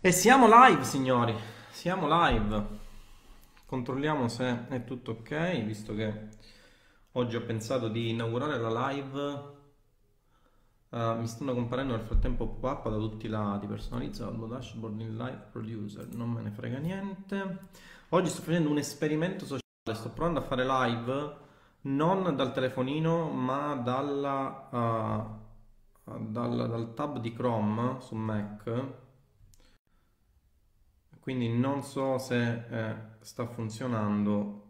E siamo live, signori. Siamo live. Controlliamo se è tutto ok, visto che oggi ho pensato di inaugurare la live. Uh, mi stanno comparendo nel frattempo pop-up da tutti i lati, personalizzato, dashboard in live producer, non me ne frega niente. Oggi sto facendo un esperimento sociale, sto provando a fare live non dal telefonino, ma dalla, uh, dal, dal tab di Chrome su Mac quindi non so se eh, sta funzionando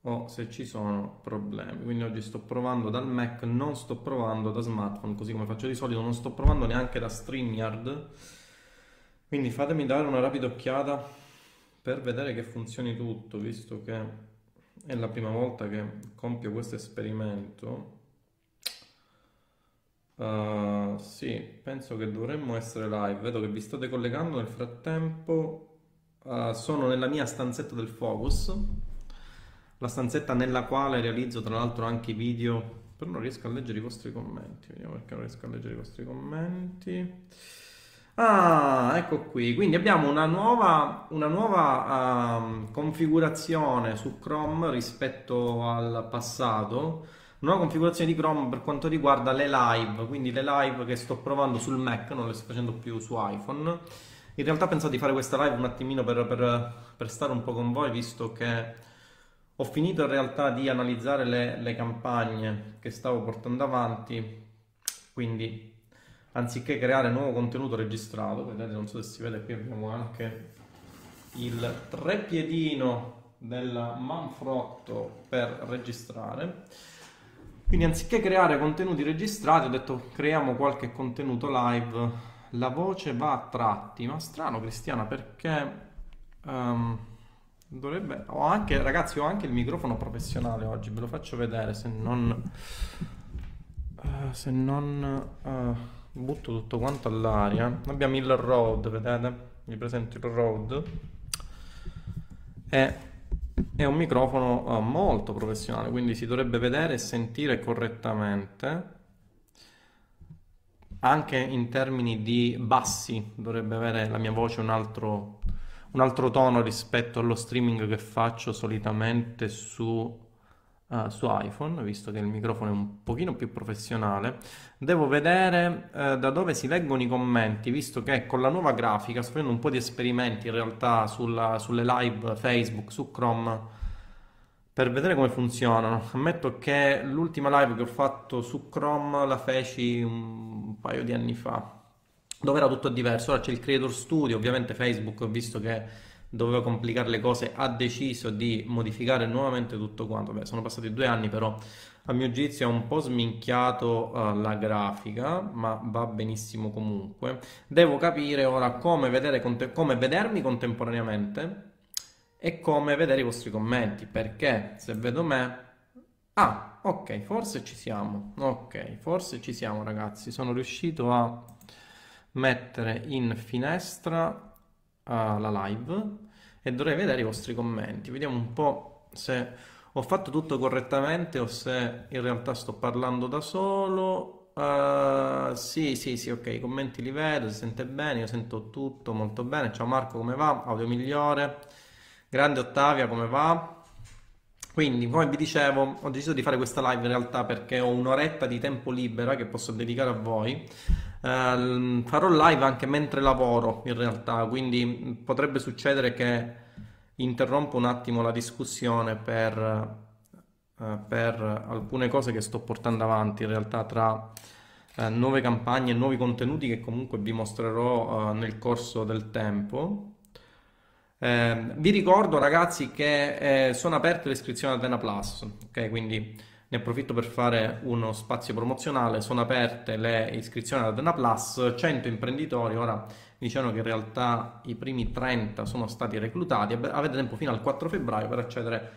o se ci sono problemi. Quindi oggi sto provando dal Mac non sto provando da smartphone così come faccio di solito non sto provando neanche da StreamYard. Quindi fatemi dare una rapida occhiata per vedere che funzioni tutto visto che è la prima volta che compio questo esperimento. Uh, sì penso che dovremmo essere live. Vedo che vi state collegando nel frattempo Uh, sono nella mia stanzetta del Focus, la stanzetta nella quale realizzo tra l'altro anche i video, però non riesco a leggere i vostri commenti, vediamo perché non riesco a leggere i vostri commenti. Ah, ecco qui, quindi abbiamo una nuova, una nuova uh, configurazione su Chrome rispetto al passato, nuova configurazione di Chrome per quanto riguarda le live, quindi le live che sto provando sul Mac, non le sto facendo più su iPhone in realtà pensavo di fare questa live un attimino per, per, per, stare un po' con voi, visto che ho finito in realtà di analizzare le, le campagne che stavo portando avanti, quindi anziché creare nuovo contenuto registrato, vedete, non so se si vede qui abbiamo anche il treppiedino del manfrotto per registrare. Quindi anziché creare contenuti registrati ho detto creiamo qualche contenuto live la voce va a tratti, ma strano Cristiana perché um, dovrebbe... Ho anche, ragazzi, ho anche il microfono professionale oggi, ve lo faccio vedere se non... Uh, se non uh, butto tutto quanto all'aria. Abbiamo il Rode, vedete? Vi presento il Rode. È, è un microfono uh, molto professionale, quindi si dovrebbe vedere e sentire correttamente anche in termini di bassi dovrebbe avere la mia voce un altro, un altro tono rispetto allo streaming che faccio solitamente su, uh, su, iPhone, visto che il microfono è un pochino più professionale. Devo vedere uh, da dove si leggono i commenti, visto che con la nuova grafica sto facendo un po' di esperimenti in realtà sulla, sulle live Facebook, su Chrome per vedere come funzionano. Ammetto che l'ultima live che ho fatto su Chrome la feci un paio di anni fa, dove era tutto diverso. Ora c'è il Creator Studio, ovviamente Facebook, visto che doveva complicare le cose, ha deciso di modificare nuovamente tutto quanto. Beh, sono passati due anni, però a mio giudizio è un po' sminchiato uh, la grafica, ma va benissimo comunque. Devo capire ora come, vedere, come vedermi contemporaneamente e come vedere i vostri commenti, perché se vedo me... Ah, ok, forse ci siamo, ok, forse ci siamo ragazzi, sono riuscito a mettere in finestra uh, la live e dovrei vedere i vostri commenti, vediamo un po' se ho fatto tutto correttamente o se in realtà sto parlando da solo. Uh, sì, sì, sì, ok, i commenti li vedo, si sente bene, io sento tutto molto bene. Ciao Marco, come va? Audio migliore. Grande Ottavia, come va? Quindi, come vi dicevo, ho deciso di fare questa live in realtà perché ho un'oretta di tempo libera che posso dedicare a voi. Uh, farò live anche mentre lavoro in realtà, quindi potrebbe succedere che interrompo un attimo la discussione per, uh, per alcune cose che sto portando avanti in realtà tra uh, nuove campagne e nuovi contenuti che comunque vi mostrerò nel corso del tempo. Eh, vi ricordo ragazzi che eh, sono aperte le iscrizioni a Dena Plus, ok? Quindi ne approfitto per fare uno spazio promozionale, sono aperte le iscrizioni ad Dena Plus, 100 imprenditori, ora dicevano che in realtà i primi 30 sono stati reclutati, avete tempo fino al 4 febbraio per accedere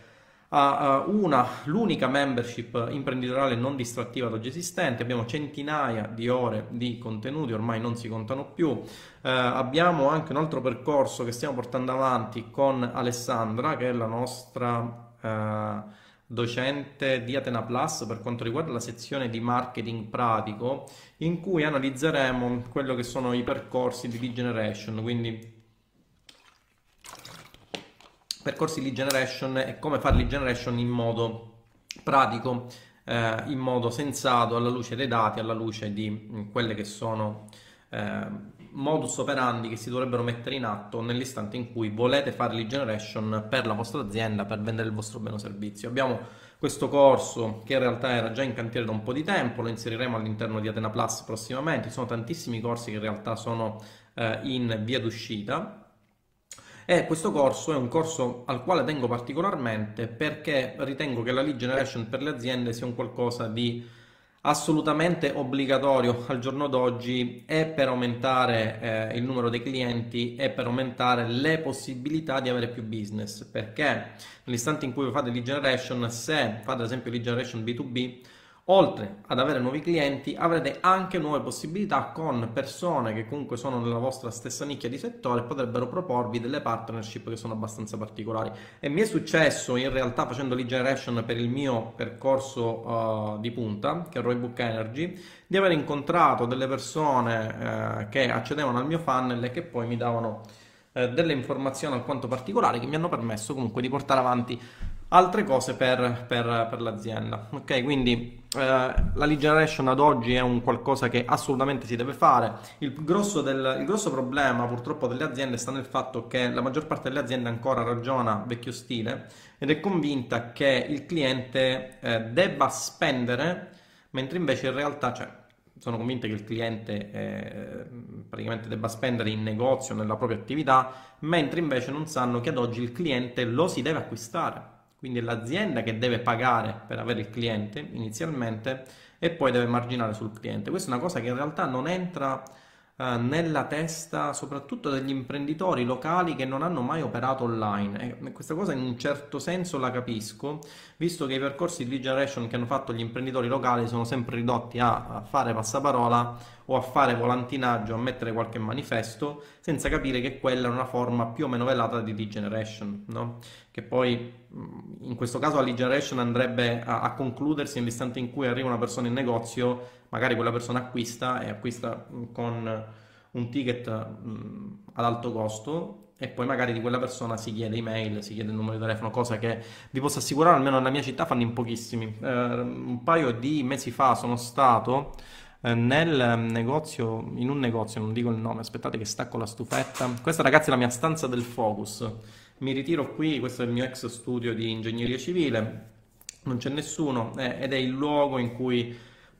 a una, l'unica membership imprenditoriale non distrattiva ad oggi esistente, abbiamo centinaia di ore di contenuti, ormai non si contano più, eh, abbiamo anche un altro percorso che stiamo portando avanti con Alessandra, che è la nostra eh, docente di Atena Plus per quanto riguarda la sezione di marketing pratico, in cui analizzeremo quello che sono i percorsi di lead generation, quindi percorsi lead generation e come fare lead generation in modo pratico, eh, in modo sensato, alla luce dei dati, alla luce di mh, quelle che sono eh, modus operandi che si dovrebbero mettere in atto nell'istante in cui volete fare lead generation per la vostra azienda, per vendere il vostro bene o servizio. Abbiamo questo corso che in realtà era già in cantiere da un po' di tempo, lo inseriremo all'interno di Atena Plus prossimamente, ci sono tantissimi corsi che in realtà sono eh, in via d'uscita e questo corso è un corso al quale tengo particolarmente perché ritengo che la lead generation per le aziende sia un qualcosa di assolutamente obbligatorio al giorno d'oggi e per aumentare eh, il numero dei clienti e per aumentare le possibilità di avere più business perché nell'istante in cui fate lead generation se fate ad esempio lead generation B2B Oltre ad avere nuovi clienti, avrete anche nuove possibilità con persone che comunque sono nella vostra stessa nicchia di settore e potrebbero proporvi delle partnership che sono abbastanza particolari. E mi è successo in realtà facendo lead generation per il mio percorso uh, di punta, che è Roybook Energy, di aver incontrato delle persone uh, che accedevano al mio funnel e che poi mi davano uh, delle informazioni alquanto particolari che mi hanno permesso comunque di portare avanti altre cose per, per, per l'azienda. Ok, quindi eh, la lead generation ad oggi è un qualcosa che assolutamente si deve fare. Il grosso, del, il grosso, problema purtroppo delle aziende sta nel fatto che la maggior parte delle aziende ancora ragiona vecchio stile ed è convinta che il cliente eh, debba spendere, mentre invece in realtà, cioè, sono convinte che il cliente eh, praticamente debba spendere in negozio, nella propria attività, mentre invece non sanno che ad oggi il cliente lo si deve acquistare quindi è l'azienda che deve pagare per avere il cliente inizialmente e poi deve marginare sul cliente. Questa è una cosa che in realtà non entra eh, nella testa soprattutto degli imprenditori locali che non hanno mai operato online. E questa cosa in un certo senso la capisco, visto che i percorsi di lead generation che hanno fatto gli imprenditori locali sono sempre ridotti a, fare passaparola o a fare volantinaggio, a mettere qualche manifesto, senza capire che quella è una forma più o meno velata di lead generation, no? che poi in questo caso la lead generation andrebbe a, a concludersi nell'istante in cui arriva una persona in negozio, magari quella persona acquista e acquista con un ticket mh, ad alto costo e poi magari di quella persona si chiede email, si chiede il numero di telefono, cosa che vi posso assicurare almeno nella mia città fanno in pochissimi. Eh, un paio di mesi fa sono stato eh, nel negozio, in un negozio, non dico il nome, aspettate che stacco la stufetta. Questa ragazzi è la mia stanza del focus. Mi ritiro qui, questo è il mio ex studio di ingegneria civile, non c'è nessuno eh, ed è il luogo in cui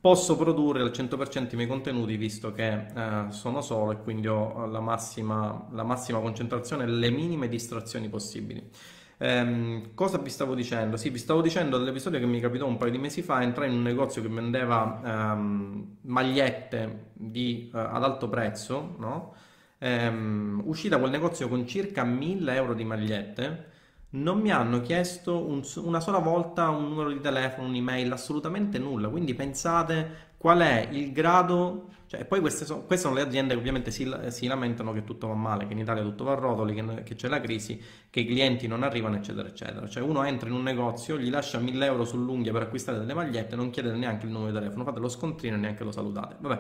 posso produrre al 100% i miei contenuti visto che eh, sono solo e quindi ho la massima, la massima concentrazione e le minime distrazioni possibili. Ehm, cosa vi stavo dicendo? Sì, vi stavo dicendo dell'episodio che mi capitò un paio di mesi fa. Entrai in un negozio che vendeva ehm, magliette di, uh, ad alto prezzo, no? ehm, uscì da quel negozio con circa 1000 euro di magliette. Non mi hanno chiesto un, una sola volta un numero di telefono, un'email, assolutamente nulla. Quindi pensate qual è il grado cioè, poi queste, so, queste, sono le aziende che ovviamente si, si, lamentano che tutto va male, che in Italia tutto va a rotoli, che, che, c'è la crisi, che i clienti non arrivano, eccetera, eccetera. Cioè uno entra in un negozio, gli lascia 1000 euro sull'unghia per acquistare delle magliette, non chiede neanche il numero di telefono, fate lo scontrino e neanche lo salutate. Vabbè.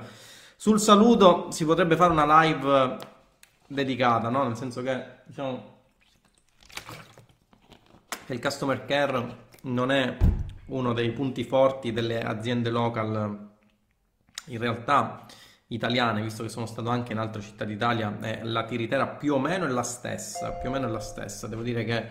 Sul saluto si potrebbe fare una live dedicata, no? Nel senso che, diciamo, che il customer care non è uno dei punti forti delle aziende local in realtà italiane, visto che sono stato anche in altre città d'Italia, eh, la tiritera più o meno è la stessa, più o meno è la stessa. Devo dire che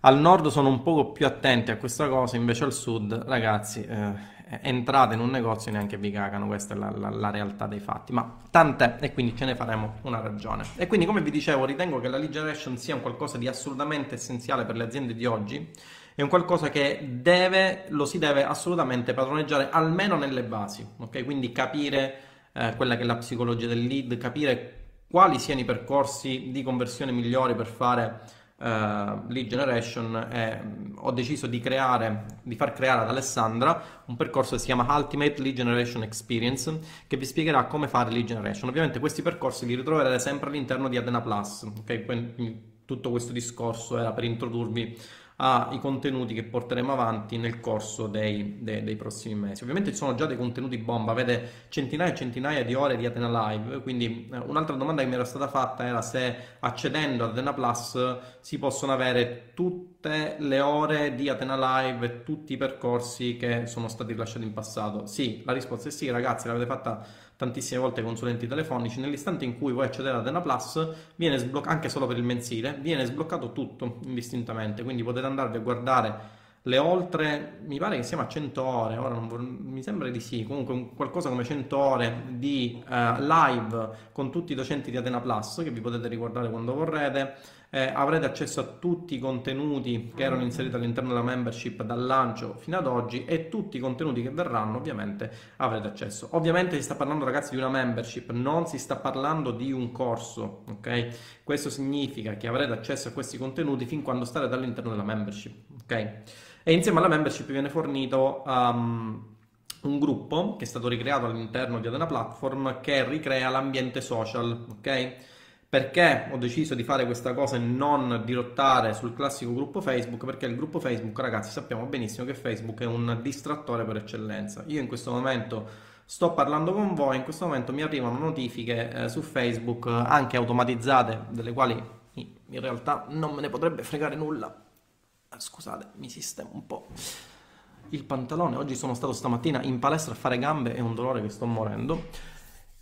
al nord sono un poco più attenti a questa cosa, invece al sud, ragazzi, eh, entrate in un negozio e neanche vi cagano, questa è la, la, la, realtà dei fatti, ma tant'è e quindi ce ne faremo una ragione. E quindi come vi dicevo, ritengo che la lead generation sia un qualcosa di assolutamente essenziale per le aziende di oggi, è un qualcosa che deve, lo si deve assolutamente padroneggiare almeno nelle basi, ok? Quindi capire eh, quella che è la psicologia del lead, capire quali siano i percorsi di conversione migliori per fare uh, lead generation e mm, ho deciso di creare, di far creare ad Alessandra un percorso che si chiama Ultimate Lead Generation Experience che vi spiegherà come fare lead generation. Ovviamente questi percorsi li ritroverete sempre all'interno di Adena Plus, ok? Quindi tutto questo discorso era per introdurvi ai contenuti che porteremo avanti nel corso dei, dei, dei, prossimi mesi. Ovviamente ci sono già dei contenuti bomba, avete centinaia e centinaia di ore di Atena Live, quindi eh, un'altra domanda che mi era stata fatta era se accedendo ad Atena Plus si possono avere tutte le ore di Atena Live e tutti i percorsi che sono stati rilasciati in passato. Sì, la risposta è sì, ragazzi, l'avete fatta tantissime volte consulenti telefonici, nell'istante in cui vuoi accedere ad Ena Plus, viene sbloccato, anche solo per il mensile, viene sbloccato tutto indistintamente, quindi potete andarvi a guardare le oltre, mi pare che siamo a 100 ore, ora non, mi sembra di sì, comunque qualcosa come 100 ore di uh, live con tutti i docenti di Atena Plus che vi potete riguardare quando vorrete, eh, avrete accesso a tutti i contenuti che erano inseriti all'interno della membership dal lancio fino ad oggi e tutti i contenuti che verranno ovviamente avrete accesso. Ovviamente si sta parlando ragazzi di una membership, non si sta parlando di un corso, ok? Questo significa che avrete accesso a questi contenuti fin quando starete all'interno della membership, ok? E insieme alla membership viene fornito um, un gruppo che è stato ricreato all'interno di Adena Platform che ricrea l'ambiente social, ok? Perché ho deciso di fare questa cosa e non dirottare sul classico gruppo Facebook? Perché il gruppo Facebook, ragazzi, sappiamo benissimo che Facebook è un distrattore per eccellenza. Io in questo momento sto parlando con voi, in questo momento mi arrivano notifiche eh, su Facebook, anche automatizzate, delle quali in realtà non me ne potrebbe fregare nulla. Eh, scusate, mi sistemo un po' il pantalone. Oggi sono stato stamattina in palestra a fare gambe, è un dolore che sto morendo.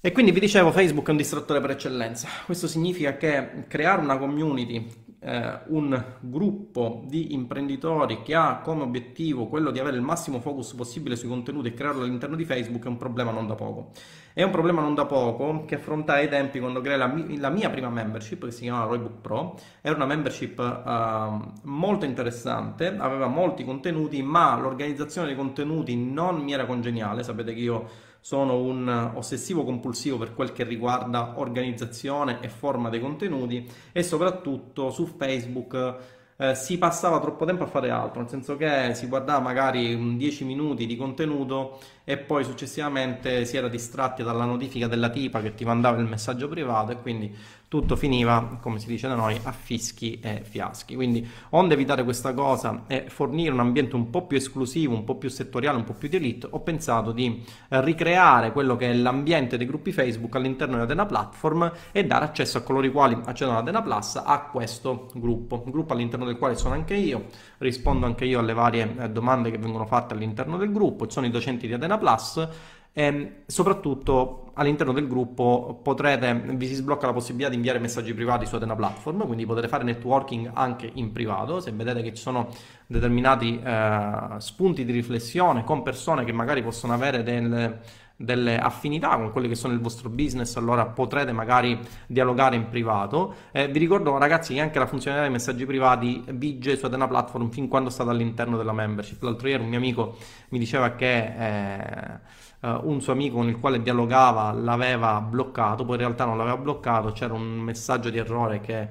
E quindi vi dicevo, Facebook è un distrattore per eccellenza. Questo significa che creare una community, eh, un gruppo di imprenditori che ha come obiettivo quello di avere il massimo focus possibile sui contenuti e crearlo all'interno di Facebook è un problema non da poco. È un problema non da poco che affrontai ai tempi quando creai la, la mia prima membership che si chiamava Roybook Pro. Era una membership uh, molto interessante, aveva molti contenuti, ma l'organizzazione dei contenuti non mi era congeniale. Sapete che io sono un ossessivo compulsivo per quel che riguarda organizzazione e forma dei contenuti e soprattutto su Facebook eh, si passava troppo tempo a fare altro, nel senso che si guardava magari 10 minuti di contenuto e poi successivamente si era distratti dalla notifica della tipa che ti mandava il messaggio privato e quindi tutto finiva, come si dice da noi, a fischi e fiaschi. Quindi, onde evitare questa cosa e fornire un ambiente un po' più esclusivo, un po' più settoriale, un po' più di elite, ho pensato di eh, ricreare quello che è l'ambiente dei gruppi Facebook all'interno della Dena Platform e dare accesso a coloro i quali accedono alla Dena Plus a questo gruppo, un gruppo all'interno del quale sono anche io, rispondo anche io alle varie eh, domande che vengono fatte all'interno del gruppo, sono i docenti di Adena Plus e soprattutto all'interno del gruppo potrete, vi si sblocca la possibilità di inviare messaggi privati su Atena Platform, quindi potete fare networking anche in privato, se vedete che ci sono determinati eh, spunti di riflessione con persone che magari possono avere del, delle affinità con quelli che sono il vostro business, allora potrete magari dialogare in privato. Eh, vi ricordo ragazzi che anche la funzionalità dei messaggi privati vige su Atena Platform fin quando state all'interno della membership. L'altro ieri un mio amico mi diceva che... Eh, Uh, un suo amico con il quale dialogava l'aveva bloccato, poi in realtà non l'aveva bloccato, c'era un messaggio di errore che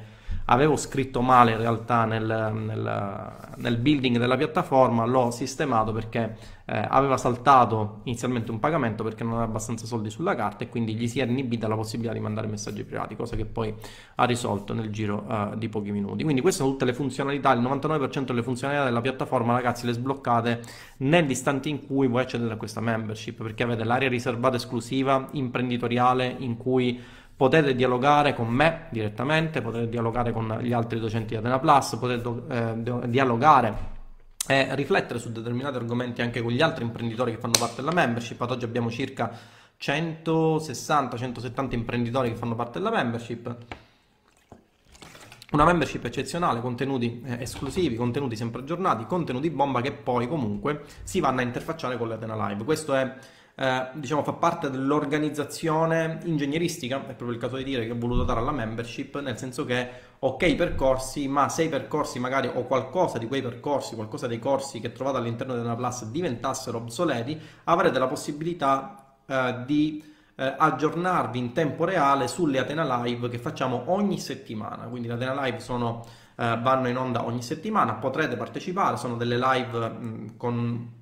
avevo scritto male in realtà nel, nel, nel building della piattaforma, l'ho sistemato perché eh, aveva saltato inizialmente un pagamento perché non aveva abbastanza soldi sulla carta e quindi gli si è inibita la possibilità di mandare messaggi privati, cosa che poi ha risolto nel giro uh, di pochi minuti. Quindi queste sono tutte le funzionalità, il 99% delle funzionalità della piattaforma, ragazzi, le sbloccate nell'istante in cui vuoi accedere a questa membership, perché avete l'area riservata esclusiva imprenditoriale in cui potete dialogare con me direttamente, potete dialogare con gli altri docenti di Atena Plus, potete eh, dialogare e riflettere su determinati argomenti anche con gli altri imprenditori che fanno parte della membership. Ad oggi abbiamo circa 160-170 imprenditori che fanno parte della membership. Una membership eccezionale, contenuti eh, esclusivi, contenuti sempre aggiornati, contenuti bomba che poi comunque si vanno a interfacciare con l'Atena Live. Questo è eh, diciamo, fa parte dell'organizzazione ingegneristica, è proprio il caso di dire che ho voluto dare alla membership, nel senso che ok i percorsi, ma se i percorsi magari o qualcosa di quei percorsi, qualcosa dei corsi che trovate all'interno della classe diventassero obsoleti, avrete la possibilità eh, di eh, aggiornarvi in tempo reale sulle Atena Live che facciamo ogni settimana. Quindi le Atena Live sono, eh, vanno in onda ogni settimana, potrete partecipare, sono delle live con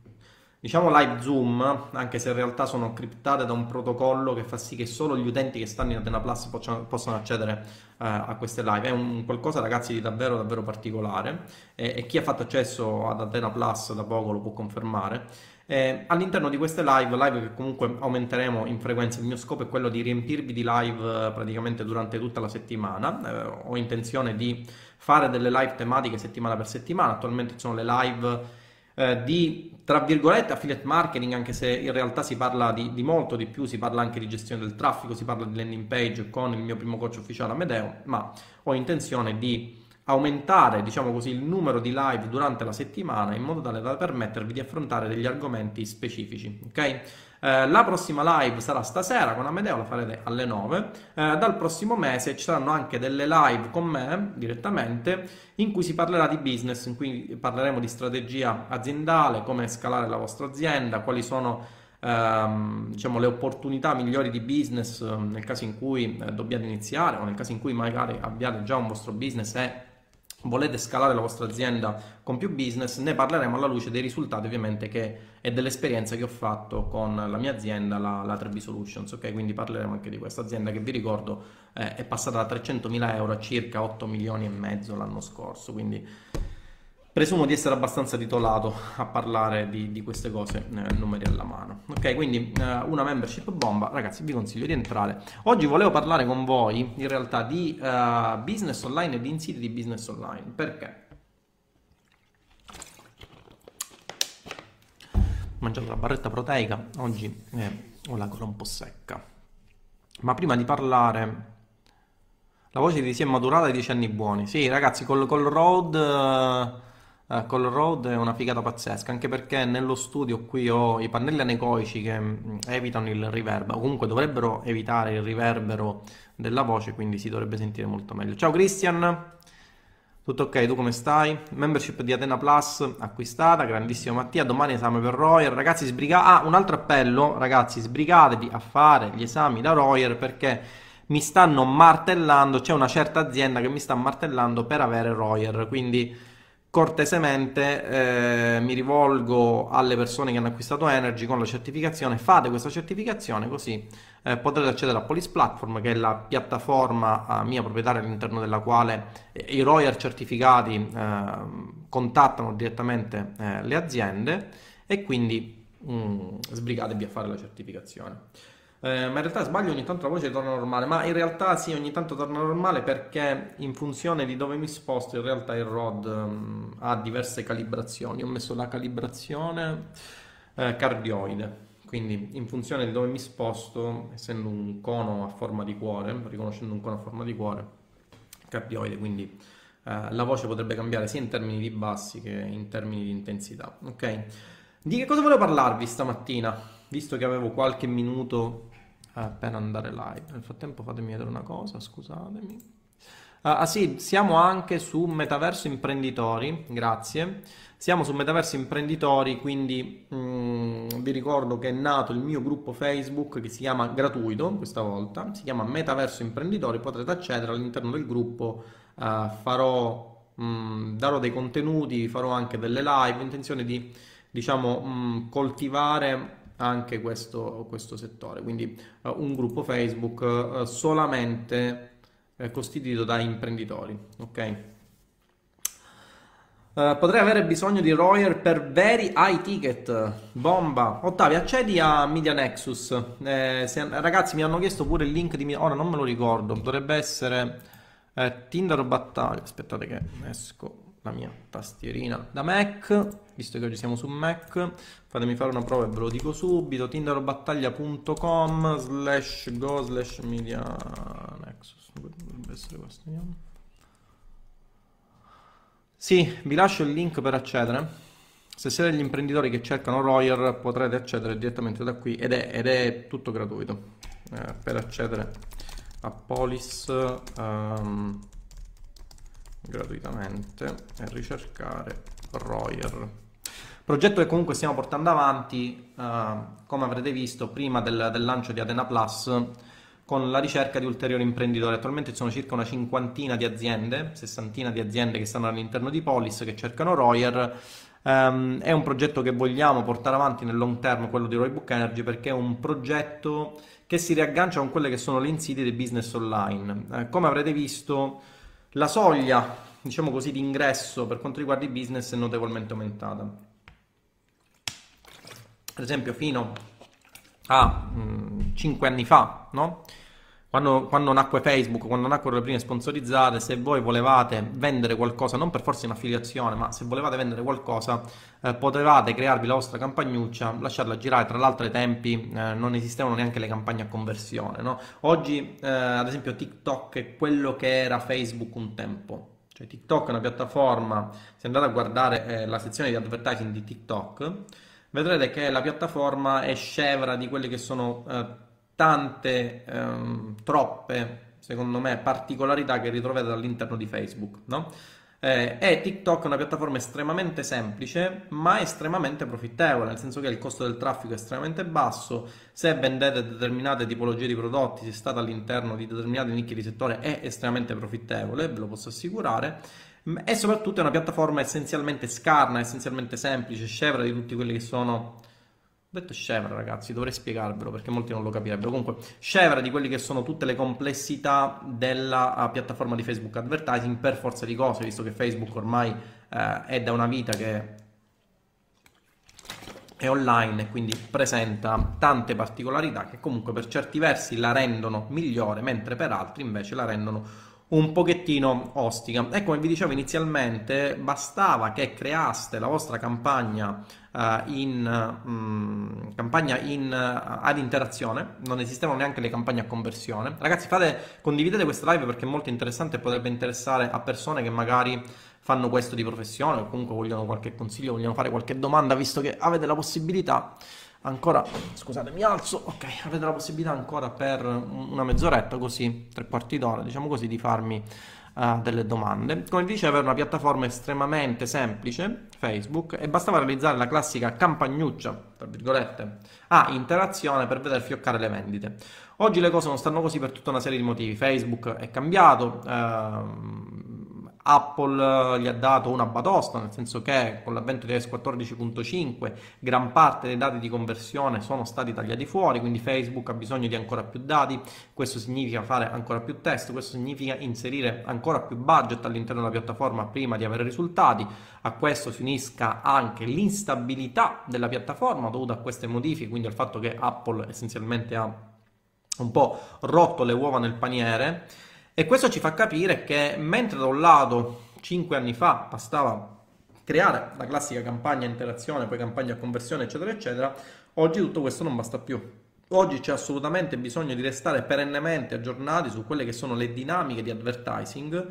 diciamo live Zoom, anche se in realtà sono criptate da un protocollo che fa sì che solo gli utenti che stanno in Atena Plus possano, accedere uh, a queste live. È un qualcosa, ragazzi, di davvero, davvero particolare e, e chi ha fatto accesso ad Atena Plus da poco lo può confermare. Eh, all'interno di queste live, live che comunque aumenteremo in frequenza, il mio scopo è quello di riempirvi di live eh, praticamente durante tutta la settimana. Eh, ho intenzione di fare delle live tematiche settimana per settimana. Attualmente sono le live eh, di tra virgolette affiliate marketing, anche se in realtà si parla di, di, molto di più, si parla anche di gestione del traffico, si parla di landing page con il mio primo coach ufficiale Amedeo, ma ho intenzione di aumentare, diciamo così, il numero di live durante la settimana in modo tale da permettervi di affrontare degli argomenti specifici, ok? Eh, la prossima live sarà stasera con Amedeo, la farete alle 9. Eh, dal prossimo mese ci saranno anche delle live con me direttamente in cui si parlerà di business, in cui parleremo di strategia aziendale, come scalare la vostra azienda, quali sono ehm, diciamo, le opportunità migliori di business eh, nel caso in cui eh, dobbiate iniziare o nel caso in cui magari abbiate già un vostro business e volete scalare la vostra azienda con più business, ne parleremo alla luce dei risultati ovviamente che, e dell'esperienza che ho fatto con la mia azienda, la, la 3B Solutions, ok? Quindi parleremo anche di questa azienda che vi ricordo eh, è passata da 300.000 euro a circa 8 milioni e mezzo l'anno scorso, quindi presumo di essere abbastanza titolato a parlare di, di queste cose, eh, numeri alla mano. Ok, quindi eh, una membership bomba, ragazzi, vi consiglio di entrare. Oggi volevo parlare con voi in realtà di uh, business online e di insiti di business online. Perché? Ho mangiato la barretta proteica, oggi eh, ho la gola un po' secca. Ma prima di parlare la voce di si è maturata ai 10 anni buoni. Sì, ragazzi, col, col road uh, Call Road è una figata pazzesca, anche perché nello studio qui ho i pannelli anecoici che mm, evitano il riverbero, comunque dovrebbero evitare il riverbero della voce, quindi si dovrebbe sentire molto meglio. Ciao Christian, tutto ok, tu come stai? Membership di Atena Plus acquistata, grandissimo Mattia, domani esame per Royer, ragazzi sbrigate, ah un altro appello, ragazzi sbrigatevi a fare gli esami da Royer perché mi stanno martellando, c'è una certa azienda che mi sta martellando per avere Royer, quindi cortesemente eh, mi rivolgo alle persone che hanno acquistato Energy con la certificazione, fate questa certificazione così eh, potrete accedere a Police Platform che è la piattaforma eh, mia proprietaria all'interno della quale eh, i Royer certificati eh, contattano direttamente le aziende e quindi mm, sbrigatevi a fare la certificazione. Eh, ma in realtà sbaglio ogni tanto la voce torna normale, ma in realtà sì, ogni tanto torna normale perché in funzione di dove mi sposto in realtà il ROD um, ha diverse calibrazioni. Ho messo la calibrazione eh, cardioide, quindi in funzione di dove mi sposto, essendo un cono a forma di cuore, riconoscendo un cono a forma di cuore, cardioide, quindi eh, la voce potrebbe cambiare sia in termini di bassi che in termini di intensità. Ok? Di che cosa volevo parlarvi stamattina? Visto che avevo qualche minuto appena andare live. Nel frattempo fatemi vedere una cosa, scusatemi. Ah, ah sì, siamo anche su Metaverso Imprenditori, grazie. Siamo su Metaverso Imprenditori, quindi mh, mm, vi ricordo che è nato il mio gruppo Facebook che si chiama gratuito questa volta, si chiama Metaverso Imprenditori, potrete accedere all'interno del gruppo, uh, farò, mh, mm, darò dei contenuti, farò anche delle live, intenzione di diciamo mh, mm, coltivare anche questo, questo settore. Quindi uh, un gruppo Facebook uh, solamente uh, costituito da imprenditori. Ok. potrei avere bisogno di Royer per veri high ticket. Bomba. Ottavio, accedi a Media Nexus. Eh, se, ragazzi, mi hanno chiesto pure il link di. Ora non me lo ricordo. Dovrebbe essere eh, Tinder Battaglia. Aspettate che esco la mia tastierina da Mac, visto che oggi siamo su Mac, fatemi fare una prova e ve lo dico subito, tinderobattaglia.com slash go slash media nexus, dovrebbe essere questo, vediamo. Sì, vi lascio il link per accedere. Se siete degli imprenditori che cercano Royer potrete accedere direttamente da qui ed è, ed è tutto gratuito. Eh, per accedere a Polis um, gratuitamente e ricercare Royer. Progetto che comunque stiamo portando avanti, uh, come avrete visto, prima del, del, lancio di Atena Plus, con la ricerca di ulteriori imprenditori. Attualmente ci sono circa una cinquantina di aziende, sessantina di aziende che stanno all'interno di Polis, che cercano Royer. Um, è un progetto che vogliamo portare avanti nel long term, quello di Roybook Energy, perché è un progetto che si riaggancia con quelle che sono le insidie del business online. Eh, come avrete visto, la soglia, diciamo così, di ingresso per quanto riguarda i business è notevolmente aumentata. Per esempio, fino a mh, 5 anni fa, no? Quando, quando, nacque Facebook, quando nacquero le prime sponsorizzate, se voi volevate vendere qualcosa, non per forza in affiliazione, ma se volevate vendere qualcosa, eh, potevate crearvi la vostra campagnuccia, lasciarla girare. Tra l'altro, ai tempi eh, non esistevano neanche le campagne a conversione. No? Oggi, eh, ad esempio, TikTok è quello che era Facebook un tempo. Cioè, TikTok è una piattaforma. Se andate a guardare eh, la sezione di advertising di TikTok, vedrete che la piattaforma è scevra di quelle che sono eh, tante, ehm, troppe, secondo me, particolarità che ritrovate all'interno di Facebook, no? Eh, e TikTok è una piattaforma estremamente semplice ma estremamente profittevole, nel senso che il costo del traffico è estremamente basso, se vendete determinate tipologie di prodotti, se state all'interno di determinate nicchie di settore è estremamente profittevole, ve lo posso assicurare, e soprattutto è una piattaforma essenzialmente scarna, essenzialmente semplice, scevra di tutti quelli che sono ho detto scevra, ragazzi, dovrei spiegarvelo perché molti non lo capirebbero. Comunque, scevra di quelle che sono tutte le complessità della uh, piattaforma di Facebook Advertising per forza di cose, visto che Facebook ormai uh, è da una vita che è online e quindi presenta tante particolarità che comunque per certi versi la rendono migliore, mentre per altri invece la rendono un pochettino ostica. E come vi dicevo inizialmente, bastava che creaste la vostra campagna uh, in, um, campagna in, uh, ad interazione, non esistevano neanche le campagne a conversione. Ragazzi, fate, condividete questa live perché è molto interessante e potrebbe interessare a persone che magari fanno questo di professione o comunque vogliono qualche consiglio, vogliono fare qualche domanda, visto che avete la possibilità ancora, scusate, mi alzo, ok, avete la possibilità ancora per una mezz'oretta, così, tre quarti d'ora, diciamo così, di farmi uh, delle domande. Come dicevo, è una piattaforma estremamente semplice, Facebook, e bastava realizzare la classica campagnuccia, tra virgolette, a interazione per vedere fioccare le vendite. Oggi le cose non stanno così per tutta una serie di motivi. Facebook è cambiato, uh, Apple eh, gli ha dato una batosta, nel senso che con l'avvento di iOS 14.5 gran parte dei dati di conversione sono stati tagliati fuori, quindi Facebook ha bisogno di ancora più dati, questo significa fare ancora più test, questo significa inserire ancora più budget all'interno della piattaforma prima di avere risultati, a questo si unisca anche l'instabilità della piattaforma dovuta a queste modifiche, quindi al fatto che Apple essenzialmente ha un po' rotto le uova nel paniere e questo ci fa capire che mentre da un lato 5 anni fa bastava creare la classica campagna interazione, poi campagna conversione, eccetera, eccetera, oggi tutto questo non basta più. Oggi c'è assolutamente bisogno di restare perennemente aggiornati su quelle che sono le dinamiche di advertising.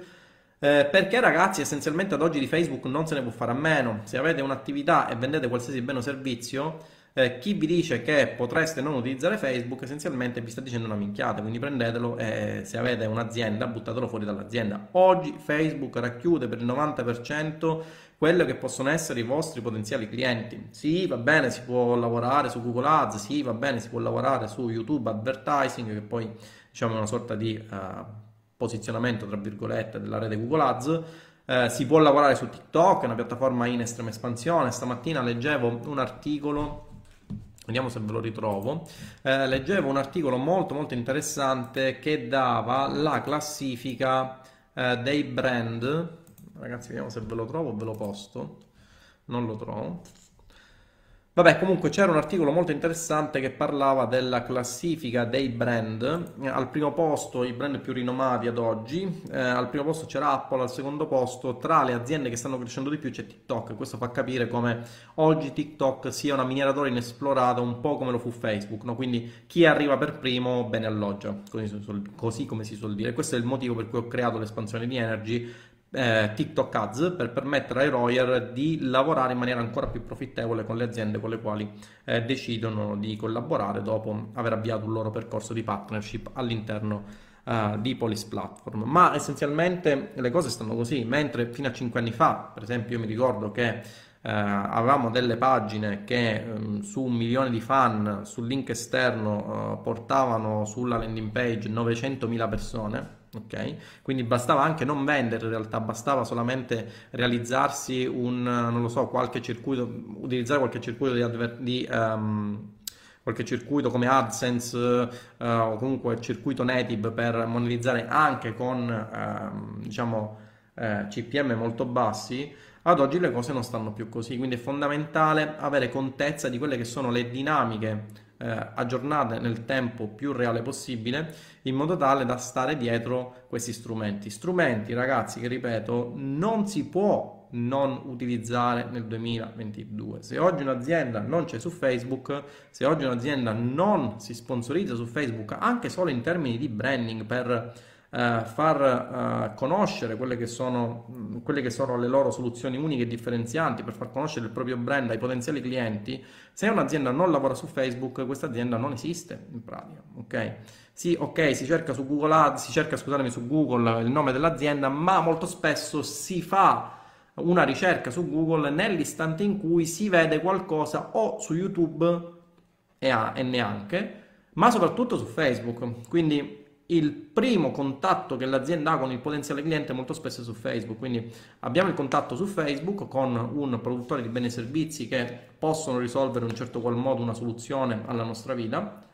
Eh, perché ragazzi, essenzialmente ad oggi di Facebook non se ne può fare a meno. Se avete un'attività e vendete qualsiasi bene o servizio, eh, chi vi dice che potreste non utilizzare Facebook essenzialmente vi sta dicendo una minchiata, quindi prendetelo e se avete un'azienda buttatelo fuori dall'azienda. Oggi Facebook racchiude per il 90% quello che possono essere i vostri potenziali clienti. Sì, va bene, si può lavorare su Google Ads, sì, va bene, si può lavorare su YouTube Advertising, che poi diciamo è una sorta di uh, posizionamento, tra virgolette, della rete Google Ads. Eh, si può lavorare su TikTok, è una piattaforma in estrema espansione. Stamattina leggevo un articolo Vediamo se ve lo ritrovo. Eh, leggevo un articolo molto molto interessante che dava la classifica eh, dei brand. Ragazzi, vediamo se ve lo trovo o ve lo posto. Non lo trovo. Vabbè, comunque c'era un articolo molto interessante che parlava della classifica dei brand. Al primo posto i brand più rinomati ad oggi, eh, al primo posto c'era Apple, al secondo posto tra le aziende che stanno crescendo di più c'è TikTok. Questo fa capire come oggi TikTok sia una minieratura inesplorata, un po' come lo fu Facebook. No? Quindi chi arriva per primo bene alloggia, così, così come si suol dire. Questo è il motivo per cui ho creato l'espansione di Energy eh, TikTok Ads per permettere ai Royer di lavorare in maniera ancora più profittevole con le aziende con le quali eh, decidono di collaborare dopo aver avviato un loro percorso di partnership all'interno uh, di Police Platform. Ma essenzialmente le cose stanno così, mentre fino a 5 anni fa, per esempio, io mi ricordo che Uh, avevamo delle pagine che um, su un milione di fan sul link esterno uh, portavano sulla landing page 900.000 persone ok? Quindi bastava anche non vendere in realtà, bastava solamente realizzarsi un, non lo so, qualche circuito, utilizzare qualche circuito di, adver- di um, qualche circuito come AdSense uh, o comunque circuito native per monetizzare anche con, uh, diciamo, uh, CPM molto bassi, ad oggi le cose non stanno più così, quindi è fondamentale avere contezza di quelle che sono le dinamiche eh, aggiornate nel tempo più reale possibile in modo tale da stare dietro questi strumenti. Strumenti, ragazzi, che ripeto, non si può non utilizzare nel 2022. Se oggi un'azienda non c'è su Facebook, se oggi un'azienda non si sponsorizza su Facebook, anche solo in termini di branding per eh, far eh, conoscere quelle che, sono, quelle che sono le loro soluzioni uniche e differenzianti, per far conoscere il proprio brand ai potenziali clienti, se un'azienda non lavora su Facebook, questa azienda non esiste in pratica, ok? Sì, ok, si cerca su Google Ads, si cerca, scusatemi, su Google il nome dell'azienda, ma molto spesso si fa una ricerca su Google nell'istante in cui si vede qualcosa o su YouTube e, a, e neanche, ma soprattutto su Facebook. Quindi il primo contatto che l'azienda ha con il potenziale cliente molto spesso è su Facebook, quindi abbiamo il contatto su Facebook con un produttore di beni e servizi che possono risolvere in un certo qual modo una soluzione alla nostra vita,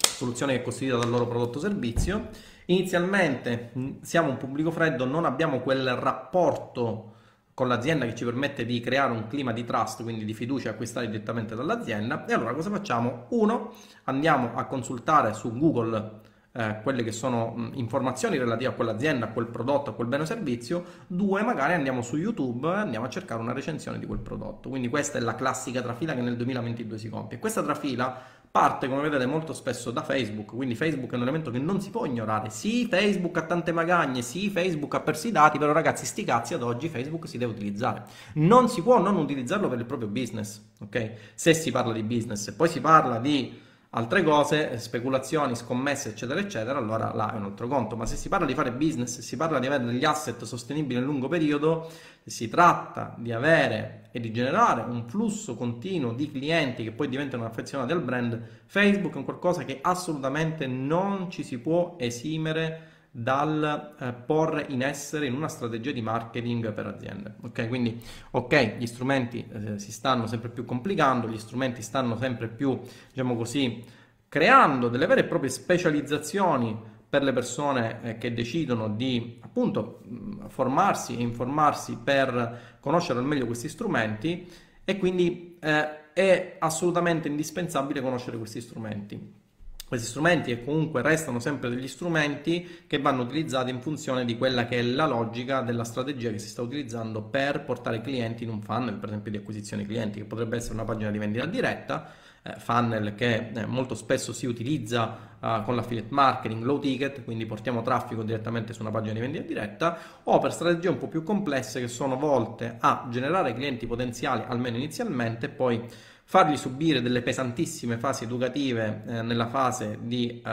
soluzione che è costituita dal loro prodotto o servizio. Inizialmente siamo un pubblico freddo, non abbiamo quel rapporto con l'azienda che ci permette di creare un clima di trust, quindi di fiducia e acquistare direttamente dall'azienda. E allora cosa facciamo? Uno, andiamo a consultare su Google eh, quelle che sono mh, informazioni relative a quell'azienda, a quel prodotto, a quel bene o servizio. Due, magari andiamo su YouTube e andiamo a cercare una recensione di quel prodotto. Quindi questa è la classica trafila che nel 2022 si compie. Questa trafila parte, come vedete, molto spesso da Facebook, quindi Facebook è un elemento che non si può ignorare. Sì, Facebook ha tante magagne, sì, Facebook ha persi i dati, però ragazzi, sti cazzi ad oggi Facebook si deve utilizzare. Non si può non utilizzarlo per il proprio business, ok? Se si parla di business poi si parla di altre cose, speculazioni, scommesse, eccetera, eccetera, allora là è un altro conto. Ma se si parla di fare business, se si parla di avere degli asset sostenibili nel lungo periodo, se si tratta di avere e di generare un flusso continuo di clienti che poi diventano affezionati al brand, Facebook è un qualcosa che assolutamente non ci si può esimere dal eh, porre in essere in una strategia di marketing per aziende. Ok, quindi ok, gli strumenti eh, si stanno sempre più complicando, gli strumenti stanno sempre più, diciamo così, creando delle vere e proprie specializzazioni per le persone eh, che decidono di appunto mh, formarsi e informarsi per conoscere al meglio questi strumenti e quindi eh, è assolutamente indispensabile conoscere questi strumenti. Questi strumenti e comunque restano sempre degli strumenti che vanno utilizzati in funzione di quella che è la logica della strategia che si sta utilizzando per portare clienti in un funnel, per esempio di acquisizione clienti, che potrebbe essere una pagina di vendita diretta, eh, funnel che eh, molto spesso si utilizza eh, con l'affiliate marketing low ticket, quindi portiamo traffico direttamente su una pagina di vendita diretta, o per strategie un po' più complesse che sono volte a generare clienti potenziali, almeno inizialmente, poi fargli subire delle pesantissime fasi educative eh, nella fase di uh,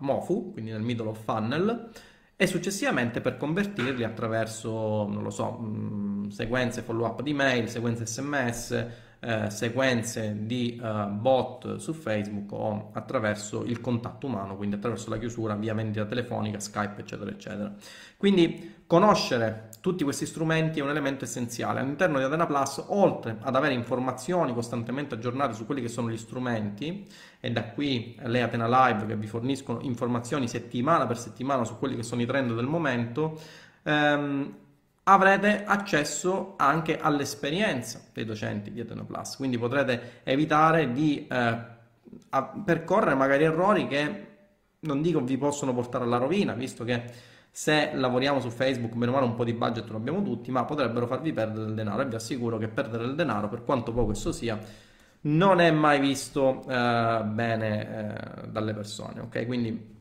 MOFU, quindi nel middle of funnel, e successivamente per convertirli attraverso, non lo so, mh, mm, sequenze follow up di mail, sequenze sms, eh, sequenze di uh, bot su Facebook o attraverso il contatto umano, quindi attraverso la chiusura via vendita telefonica, Skype, eccetera, eccetera. Quindi conoscere tutti questi strumenti è un elemento essenziale. All'interno di Adena Plus, oltre ad avere informazioni costantemente aggiornate su quelli che sono gli strumenti, e da qui le Atena Live che vi forniscono informazioni settimana per settimana su quelli che sono i trend del momento, ehm, avrete accesso anche all'esperienza dei docenti di Eternal Plus, quindi potrete evitare di eh, percorrere magari errori che non dico vi possono portare alla rovina, visto che se lavoriamo su Facebook, meno male un po' di budget lo abbiamo tutti, ma potrebbero farvi perdere del denaro e vi assicuro che perdere il denaro, per quanto poco esso sia, non è mai visto eh, bene eh, dalle persone, ok? Quindi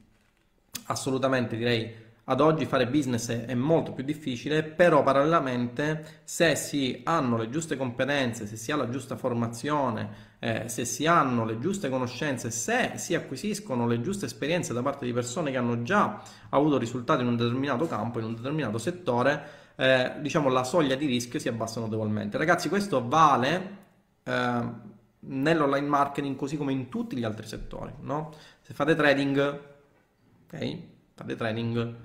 assolutamente direi ad oggi fare business è molto più difficile, però parallelamente se si hanno le giuste competenze, se si ha la giusta formazione, eh, se si hanno le giuste conoscenze, se si acquisiscono le giuste esperienze da parte di persone che hanno già avuto risultati in un determinato campo, in un determinato settore, eh, diciamo la soglia di rischio si abbassa notevolmente. Ragazzi, questo vale eh, nell'online marketing così come in tutti gli altri settori, no? Se fate trading ok? Fate trading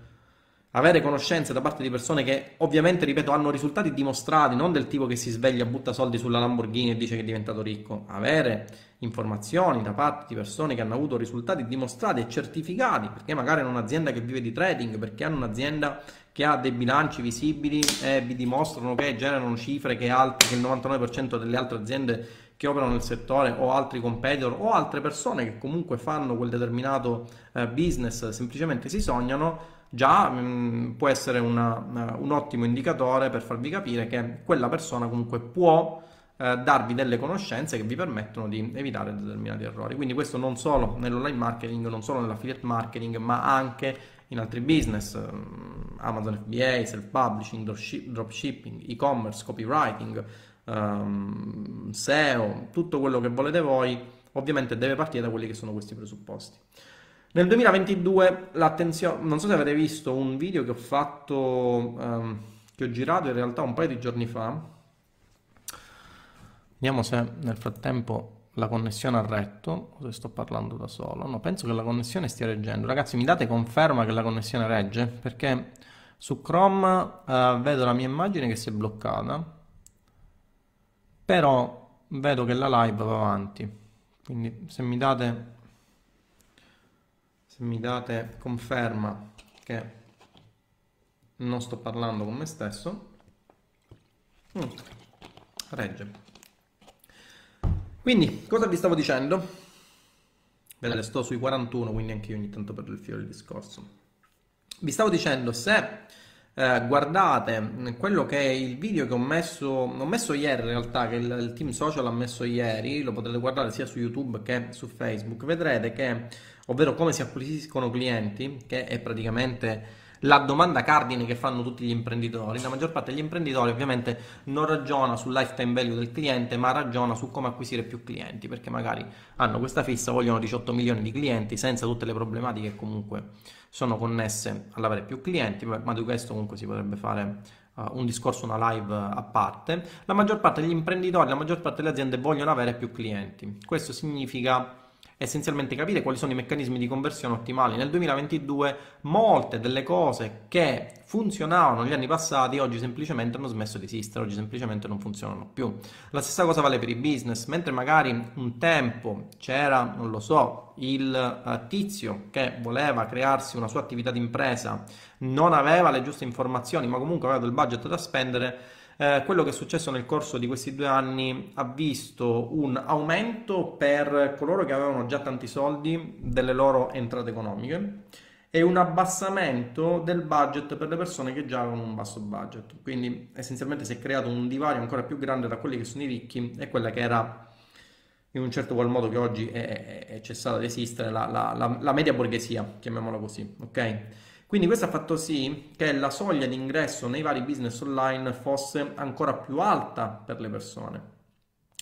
avere conoscenze da parte di persone che ovviamente, ripeto, hanno risultati dimostrati, non del tipo che si sveglia, butta soldi sulla Lamborghini e dice che è diventato ricco, avere informazioni da parte di persone che hanno avuto risultati dimostrati e certificati, perché magari hanno un'azienda che vive di trading, perché hanno un'azienda che ha dei bilanci visibili e vi dimostrano che generano cifre che, altre, che il 99% delle altre aziende che operano nel settore o altri competitor o altre persone che comunque fanno quel determinato eh, business semplicemente si sognano già mh, mm, può essere una, uh, un ottimo indicatore per farvi capire che quella persona comunque può uh, darvi delle conoscenze che vi permettono di evitare determinati errori. Quindi questo non solo nell'online marketing, non solo nell'affiliate marketing, ma anche in altri business, um, Amazon FBA, self-publishing, dropshipping, e-commerce, copywriting, um, SEO, tutto quello che volete voi, ovviamente deve partire da quelli che sono questi presupposti. Nel 2022 l'attenzione, non so se avete visto un video che ho fatto, um, che ho girato in realtà un paio di giorni fa. Vediamo se nel frattempo la connessione ha retto o se sto parlando da solo. No, penso che la connessione stia reggendo. Ragazzi, mi date conferma che la connessione regge? Perché su Chrome uh, vedo la mia immagine che si è bloccata, però vedo che la live va avanti. Quindi se mi date se mi date conferma che non sto parlando con me stesso, mm, regge. Quindi, cosa vi stavo dicendo? Vedete, sto sui 41, quindi anche io ogni tanto perdo il filo del discorso. Vi stavo dicendo, se eh, guardate quello che è il video che ho messo, ho messo ieri in realtà, che il, il, team social ha messo ieri, lo potrete guardare sia su YouTube che su Facebook, vedrete che ovvero come si acquisiscono clienti, che è praticamente la domanda cardine che fanno tutti gli imprenditori. La maggior parte degli imprenditori ovviamente non ragiona sul lifetime value del cliente, ma ragiona su come acquisire più clienti, perché magari hanno questa fissa, vogliono 18 milioni di clienti senza tutte le problematiche che comunque sono connesse all'avere più clienti, ma di questo comunque si potrebbe fare uh, un discorso, una live a parte. La maggior parte degli imprenditori, la maggior parte delle aziende vogliono avere più clienti. Questo significa essenzialmente capire quali sono i meccanismi di conversione ottimali. Nel 2022 molte delle cose che funzionavano negli anni passati oggi semplicemente hanno smesso di esistere, oggi semplicemente non funzionano più. La stessa cosa vale per i business, mentre magari un tempo c'era, non lo so, il uh, tizio che voleva crearsi una sua attività di impresa, non aveva le giuste informazioni, ma comunque aveva del budget da spendere eh, quello che è successo nel corso di questi due anni ha visto un aumento per coloro che avevano già tanti soldi delle loro entrate economiche e un abbassamento del budget per le persone che già avevano un basso budget. Quindi essenzialmente si è creato un divario ancora più grande tra quelli che sono i ricchi e quella che era in un certo qual modo che oggi è, è, cessata di esistere la, la, la, la media borghesia, chiamiamola così, ok? Quindi questo ha fatto sì che la soglia di ingresso nei vari business online fosse ancora più alta per le persone.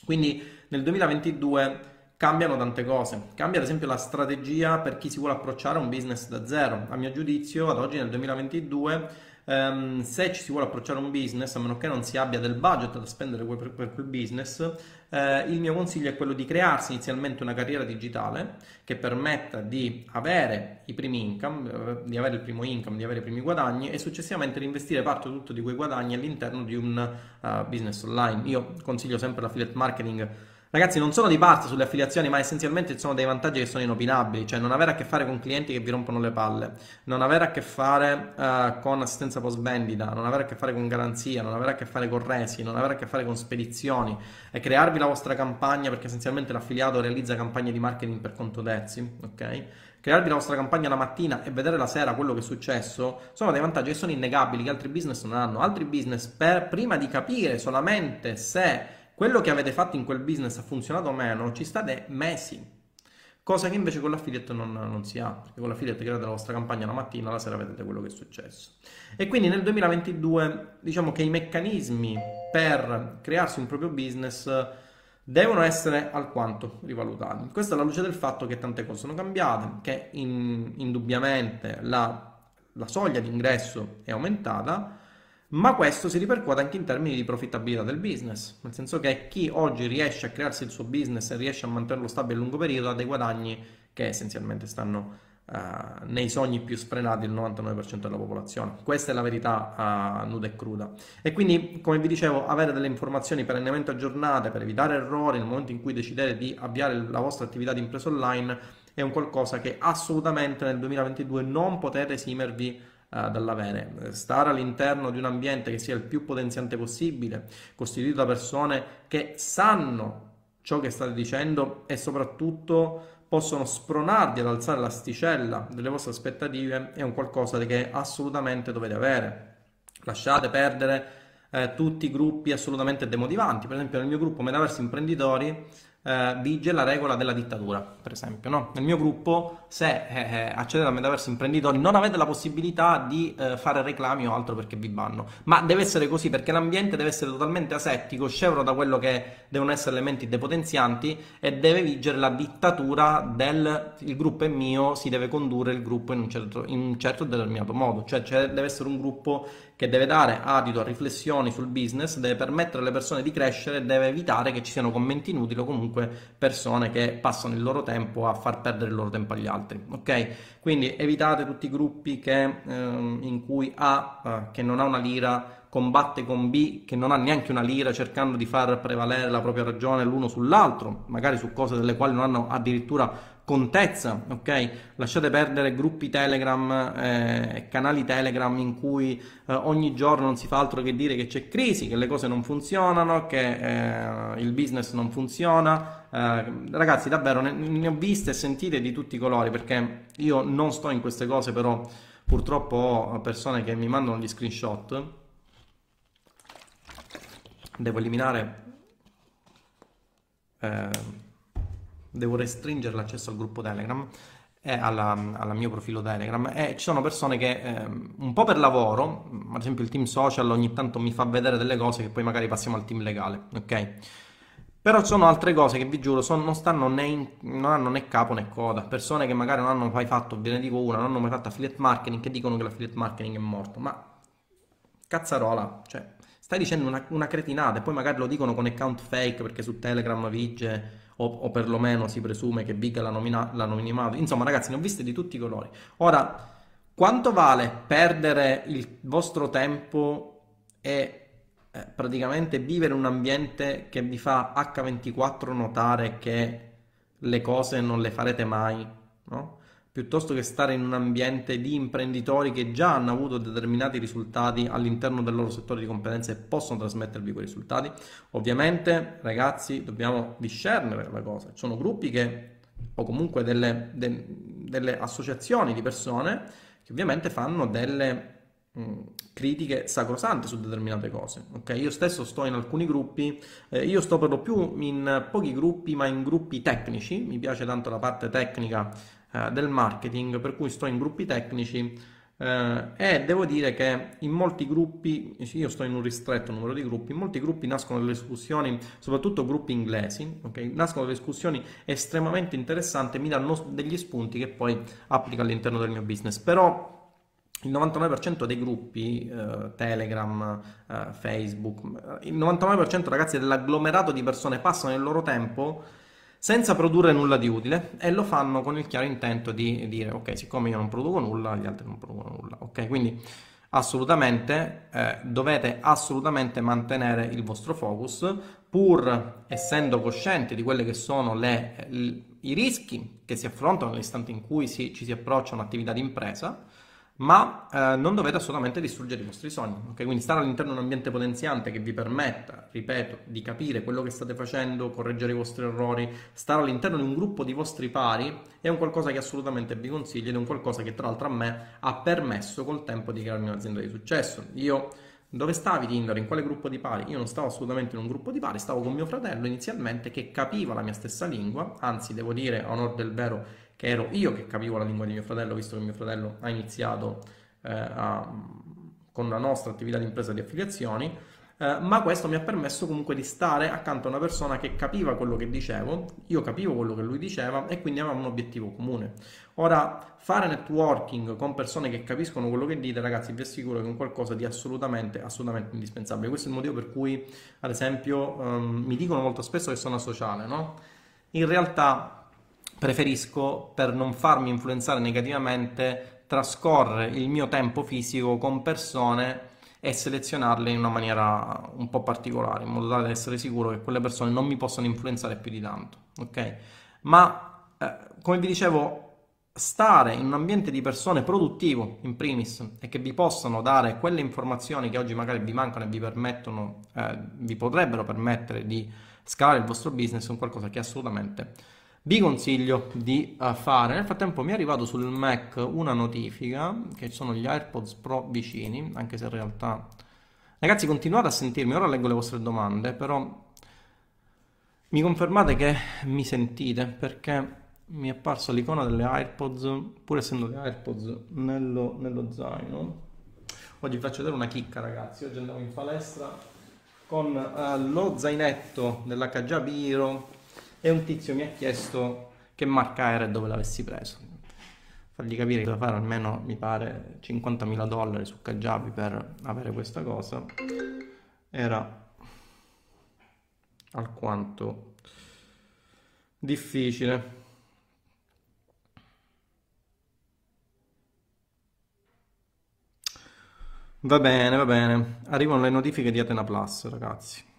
Quindi nel 2022 cambiano tante cose. Cambia ad esempio la strategia per chi si vuole approcciare a un business da zero. A mio giudizio, ad oggi nel 2022 Um, se ci si vuole approcciare a un business, a meno che non si abbia del budget da spendere per, per quel business, eh, il mio consiglio è quello di crearsi inizialmente una carriera digitale che permetta di avere i primi income, eh, di avere il primo income, di avere i primi guadagni e successivamente reinvestire parte o tutto di quei guadagni all'interno di un uh, business online. Io consiglio sempre l'affiliate marketing Ragazzi, non sono di parte sulle affiliazioni, ma essenzialmente sono dei vantaggi che sono inopinabili, cioè non avere a che fare con clienti che vi rompono le palle, non avere a che fare uh, con assistenza post vendita, non avere a che fare con garanzia, non avere a che fare con resi, non avere a che fare con spedizioni e crearvi la vostra campagna perché essenzialmente l'affiliato realizza campagne di marketing per conto terzi, ok? Crearvi la vostra campagna la mattina e vedere la sera quello che è successo sono dei vantaggi che sono innegabili che altri business non hanno. Altri business per prima di capire solamente se quello che avete fatto in quel business ha funzionato o meno, ci state mesi. Cosa che invece con l'affiliate non, non si ha, perché con l'affiliate create la vostra campagna la mattina, la sera vedete quello che è successo. E quindi nel 2022 diciamo che i meccanismi per crearsi un proprio business devono essere alquanto rivalutati. Questo alla luce del fatto che tante cose sono cambiate, che in, indubbiamente la, la soglia di ingresso è aumentata, ma questo si ripercuote anche in termini di profittabilità del business, nel senso che chi oggi riesce a crearsi il suo business e riesce a mantenerlo stabile a lungo periodo ha dei guadagni che essenzialmente stanno Uh, nei sogni più sfrenati del 99% della popolazione. Questa è la verità uh, nuda e cruda. E quindi, come vi dicevo, avere delle informazioni perennemente aggiornate per evitare errori nel momento in cui decidete di avviare la vostra attività di impresa online è un qualcosa che assolutamente nel 2022 non potete esimervi uh, dall'avere. Stare all'interno di un ambiente che sia il più potenziante possibile, costituito da persone che sanno ciò che state dicendo e soprattutto possono spronarvi ad alzare l'asticella delle vostre aspettative è un qualcosa che assolutamente dovete avere. Lasciate perdere eh, tutti i gruppi assolutamente demotivanti. Per esempio, nel mio gruppo Metaversi Imprenditori eh, vige la regola della dittatura, per esempio. No? Nel mio gruppo, se eh, eh, accedete al metaverso imprenditori, non avete la possibilità di eh, fare reclami o altro perché vi vanno. Ma deve essere così perché l'ambiente deve essere totalmente asettico, scevro da quello che devono essere elementi depotenzianti e deve vigere la dittatura del il gruppo è mio, si deve condurre il gruppo in un certo, in un certo determinato modo. Cioè, cioè deve essere un gruppo che deve dare adito a riflessioni sul business, deve permettere alle persone di crescere, deve evitare che ci siano commenti inutili o comunque persone che passano il loro tempo a far perdere il loro tempo agli altri. Ok? Quindi evitate tutti i gruppi che, ehm, in cui A, eh, che non ha una lira, combatte con B che non ha neanche una lira cercando di far prevalere la propria ragione l'uno sull'altro, magari su cose delle quali non hanno addirittura contezza, ok? Lasciate perdere gruppi Telegram eh, canali Telegram in cui eh, ogni giorno non si fa altro che dire che c'è crisi, che le cose non funzionano, che eh, il business non funziona. Eh, ragazzi, davvero ne, ne, ho viste e sentite di tutti i colori perché io non sto in queste cose, però purtroppo ho persone che mi mandano gli screenshot. Devo eliminare eh, devo restringere l'accesso al gruppo Telegram e al mio profilo Telegram e ci sono persone che eh, un po' per lavoro, ad esempio il team social ogni tanto mi fa vedere delle cose che poi magari passiamo al team legale, ok? Però ci sono altre cose che vi giuro sono, non, stanno né in, non hanno né capo né coda. Persone che magari non hanno mai fatto, ve ne dico una, non hanno mai fatto affiliate marketing che dicono che l'affiliate marketing è morto. Ma cazzarola, cioè stai dicendo una, una cretinata e poi magari lo dicono con account fake perché su Telegram vige o, o perlomeno si presume che viga l'anonimato. Insomma, ragazzi, ne ho viste di tutti i colori. Ora, quanto vale perdere il vostro tempo e eh, praticamente vivere un ambiente che vi fa H24 notare che le cose non le farete mai, no? Piuttosto che stare in un ambiente di imprenditori che già hanno avuto determinati risultati all'interno del loro settore di competenze e possono trasmettervi quei risultati. Ovviamente, ragazzi, dobbiamo discernere la cosa. Ci sono gruppi che, o comunque delle, de, delle associazioni di persone che ovviamente fanno delle mh, critiche sacrosante su determinate cose. Okay? Io stesso sto in alcuni gruppi, eh, io sto per lo più in pochi gruppi, ma in gruppi tecnici. Mi piace tanto la parte tecnica eh, del marketing, per cui sto in gruppi tecnici eh, e devo dire che in molti gruppi, io sto in un ristretto numero di gruppi, in molti gruppi nascono delle discussioni, soprattutto gruppi inglesi, okay? nascono delle discussioni estremamente interessanti, mi danno degli spunti che poi applico all'interno del mio business. Però il 99% dei gruppi, eh, Telegram, eh, Facebook, il 99% ragazzi dell'agglomerato di persone passano il loro tempo senza produrre nulla di utile e lo fanno con il chiaro intento di dire ok, siccome io non produco nulla, gli altri non producono nulla. Ok, quindi assolutamente eh, dovete assolutamente mantenere il vostro focus pur essendo coscienti di quelli che sono le, i rischi che si affrontano nell'istante in cui si, ci si approccia a un'attività di ma eh, non dovete assolutamente distruggere i vostri sogni. Okay? Quindi stare all'interno di un ambiente potenziante che vi permetta, ripeto, di capire quello che state facendo, correggere i vostri errori, stare all'interno di un gruppo di vostri pari è un qualcosa che assolutamente vi consiglio ed è un qualcosa che tra l'altro a me ha permesso col tempo di crearmi un'azienda di successo. Io dove stavi Tinder? In quale gruppo di pari? Io non stavo assolutamente in un gruppo di pari, stavo con mio fratello inizialmente che capiva la mia stessa lingua, anzi devo dire a onore del vero che ero io che capivo la lingua di mio fratello, visto che mio fratello ha iniziato eh, a, con la nostra attività di impresa di affiliazioni, eh, ma questo mi ha permesso comunque di stare accanto a una persona che capiva quello che dicevo, io capivo quello che lui diceva e quindi avevamo un obiettivo comune. Ora, fare networking con persone che capiscono quello che dite, ragazzi, vi assicuro che è un qualcosa di assolutamente, assolutamente indispensabile. Questo è il motivo per cui, ad esempio, um, mi dicono molto spesso che sono asociale, no? In realtà preferisco, per non farmi influenzare negativamente, trascorrere il mio tempo fisico con persone e selezionarle in una maniera un po' particolare, in modo tale da essere sicuro che quelle persone non mi possano influenzare più di tanto, ok? Ma eh, come vi dicevo, stare in un ambiente di persone produttivo in primis e che vi possano dare quelle informazioni che oggi magari vi mancano e vi permettono, eh, vi potrebbero permettere di scalare il vostro business è un qualcosa che assolutamente vi consiglio di uh, fare. Nel frattempo mi è arrivato sul Mac una notifica che sono gli AirPods Pro vicini, anche se in realtà... Ragazzi continuate a sentirmi, ora leggo le vostre domande, però mi confermate che mi sentite perché mi è apparsa l'icona delle AirPods, pur essendo le AirPods nello, nello zaino. Oggi vi faccio vedere una chicca ragazzi, oggi andiamo in palestra con uh, lo zainetto dell'HJ Biro e un tizio mi ha chiesto che marca era e dove l'avessi preso. Fargli capire che doveva fare almeno, mi pare, 50.000 dollari su Kajabi per avere questa cosa. Era alquanto difficile. Va bene, va bene. Arrivano le notifiche di Atena Plus, ragazzi.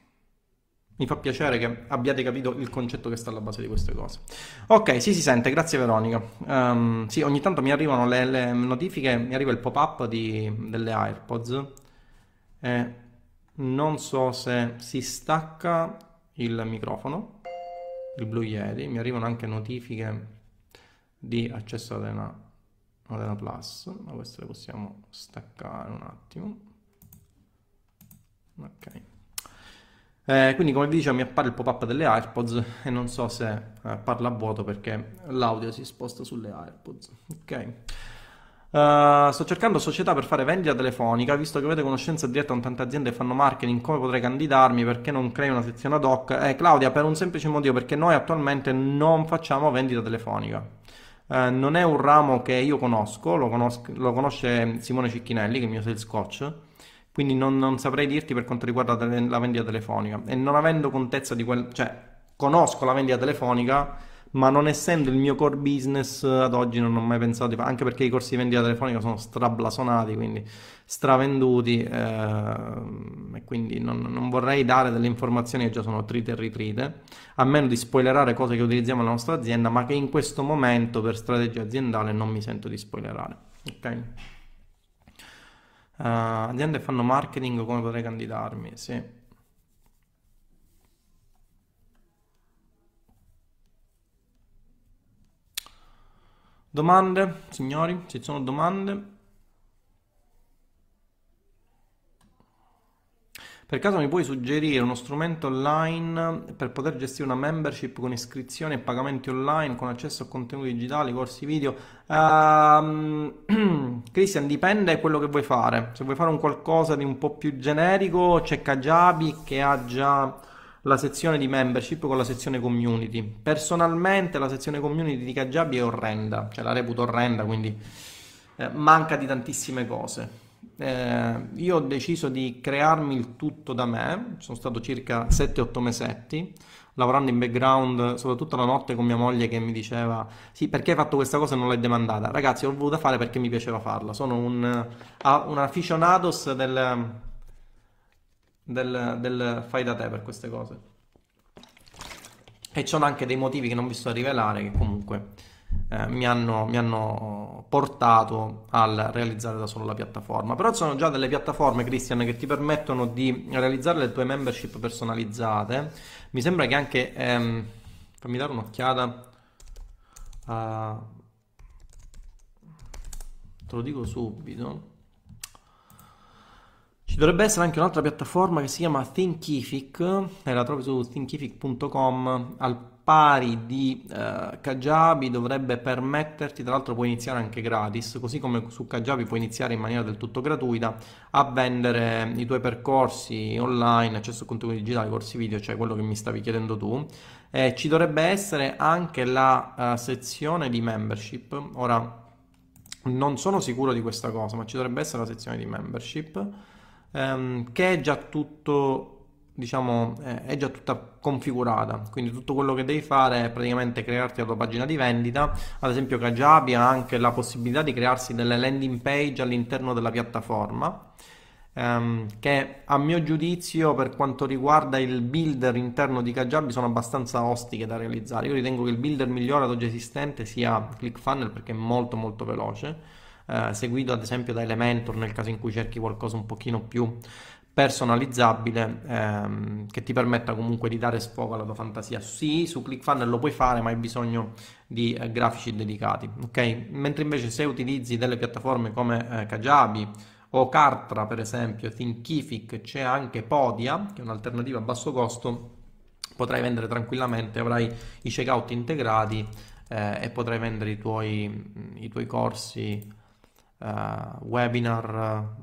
Mi fa piacere che abbiate capito il concetto che sta alla base di queste cose. Ok, sì, si sente, grazie Veronica. Um, sì, ogni tanto mi arrivano le, le, notifiche, mi arriva il pop-up di, delle AirPods e non so se si stacca il microfono, il Blue Yeti, mi arrivano anche notifiche di accesso ad una Modena Plus, ma queste le possiamo staccare un attimo. Ok. Eh, quindi come vi dicevo mi appare il pop-up delle AirPods e non so se eh, parla a vuoto perché l'audio si sposta sulle AirPods. Ok. Uh, sto cercando società per fare vendita telefonica, visto che avete conoscenza diretta con tante aziende che fanno marketing, come potrei candidarmi? Perché non crei una sezione ad hoc? Eh, Claudia, per un semplice motivo, perché noi attualmente non facciamo vendita telefonica. Eh, non è un ramo che io conosco lo, conosco, lo, conosce Simone Cicchinelli, che è il mio sales coach, quindi non, non saprei dirti per quanto riguarda la vendita telefonica. E non avendo contezza di quel... cioè, conosco la vendita telefonica, ma non essendo il mio core business ad oggi non ho mai pensato di fare, anche perché i corsi di vendita telefonica sono strablasonati, quindi stravenduti eh, e quindi non, non, vorrei dare delle informazioni che già sono trite e ritrite, a meno di spoilerare cose che utilizziamo nella nostra azienda, ma che in questo momento per strategia aziendale non mi sento di spoilerare. Ok? Uh, aziende fanno marketing, come potrei candidarmi? Sì. Domande, signori? Ci sono domande? Per caso mi puoi suggerire uno strumento online per poter gestire una membership con iscrizioni e pagamenti online con accesso a contenuti digitali, corsi video? Uh, Christian, dipende da quello che vuoi fare. Se vuoi fare un qualcosa di un po' più generico, c'è Kajabi che ha già la sezione di membership con la sezione community. Personalmente la sezione community di Kajabi è orrenda, cioè la reputo orrenda, quindi eh, manca di tantissime cose. Eh, io ho deciso di crearmi il tutto da me, sono stato circa 7-8 mesetti lavorando in background, soprattutto la notte con mia moglie che mi diceva sì perché hai fatto questa cosa e non l'hai demandata ragazzi l'ho voluta fare perché mi piaceva farla sono un, uh, un aficionados del, del, del fai da te per queste cose. E ci sono anche dei motivi che non vi sto a rivelare che comunque eh, mi, hanno, mi, hanno, portato al realizzare da solo la piattaforma. Però sono già delle piattaforme, Christian, che ti permettono di realizzare le tue membership personalizzate. Mi sembra che anche... Ehm, fammi dare un'occhiata. Uh, te lo dico subito. Ci dovrebbe essere anche un'altra piattaforma che si chiama Thinkific, e la trovi su thinkific.com, al pari di eh, Kajabi dovrebbe permetterti, tra l'altro puoi iniziare anche gratis, così come su Kajabi puoi iniziare in maniera del tutto gratuita a vendere i tuoi percorsi online, accesso a contenuti digitali, corsi video, cioè quello che mi stavi chiedendo tu. Eh, ci dovrebbe essere anche la uh, sezione di membership. Ora, non sono sicuro di questa cosa, ma ci dovrebbe essere la sezione di membership ehm, che è già tutto diciamo, è già tutta configurata, quindi tutto quello che devi fare è praticamente crearti la tua pagina di vendita. Ad esempio, Kajabi ha anche la possibilità di crearsi delle landing page all'interno della piattaforma. Um, che a mio giudizio per quanto riguarda il builder interno di Kajabi sono abbastanza ostiche da realizzare. Io ritengo che il builder migliore ad oggi esistente sia ClickFunnels perché è molto molto veloce, uh, seguito ad esempio da Elementor nel caso in cui cerchi qualcosa un pochino più personalizzabile ehm, che ti permetta comunque di dare sfogo alla tua fantasia. Sì, su ClickFunnels lo puoi fare, ma hai bisogno di eh, grafici dedicati, ok? Mentre invece se utilizzi delle piattaforme come eh, Kajabi o Kartra, per esempio, Thinkific, c'è anche Podia, che è un'alternativa a basso costo, potrai vendere tranquillamente, avrai i checkout integrati eh, e potrai vendere i tuoi, i tuoi corsi, eh, webinar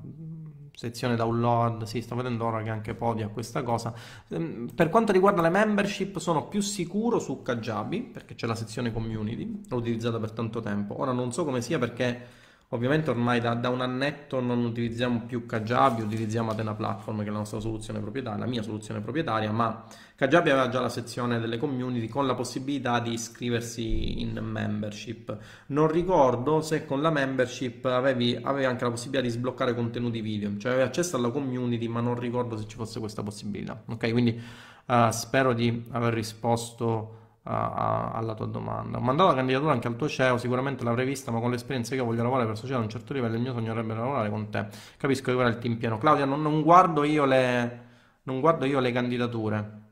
sezione download, sì, sto vedendo ora che anche Podi ha questa cosa. Ehm, per quanto riguarda le membership, sono più sicuro su Kajabi, perché c'è la sezione community, l'ho utilizzata per tanto tempo. Ora non so come sia perché Ovviamente ormai da, da, un annetto non utilizziamo più Kajabi, utilizziamo Atena Platform che è la nostra soluzione proprietaria, la mia soluzione proprietaria, ma Kajabi aveva già la sezione delle community con la possibilità di iscriversi in membership. Non ricordo se con la membership avevi, avevi anche la possibilità di sbloccare contenuti video, cioè avevi accesso alla community, ma non ricordo se ci fosse questa possibilità. Ok, quindi uh, spero di aver risposto a, alla tua domanda. Ho mandato la candidatura anche al tuo CEO, sicuramente l'avrei vista, ma con l'esperienza che io voglio lavorare per società a un certo livello, il mio sogno sarebbe lavorare con te. Capisco che ora il team pieno. Claudia, non, non guardo io le, non guardo io le candidature.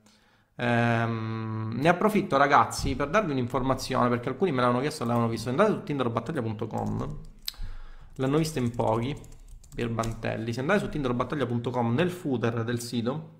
Ehm, ne approfitto ragazzi per darvi un'informazione perché alcuni me l'hanno chiesto e l'hanno visto. Andate su tinderbattaglia.com, l'hanno visto in pochi, Birbantelli. Se andate su tinderbattaglia.com nel footer del sito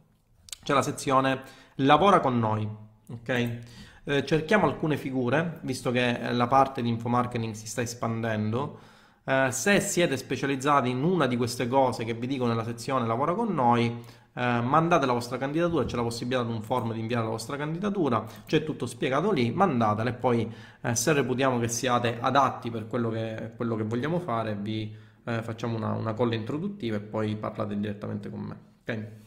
c'è la sezione lavora con noi, ok? Eh, cerchiamo alcune figure, visto che eh, la parte di infomarketing si sta espandendo. Eh, se siete specializzati in una di queste cose che vi dico nella sezione lavora con noi, eh, mandate la vostra candidatura, c'è la possibilità di un form di inviare la vostra candidatura, c'è tutto spiegato lì, mandatela e poi eh, se reputiamo che siate adatti per quello che, quello che vogliamo fare vi eh, facciamo una, una call introduttiva e poi parlate direttamente con me. Ok?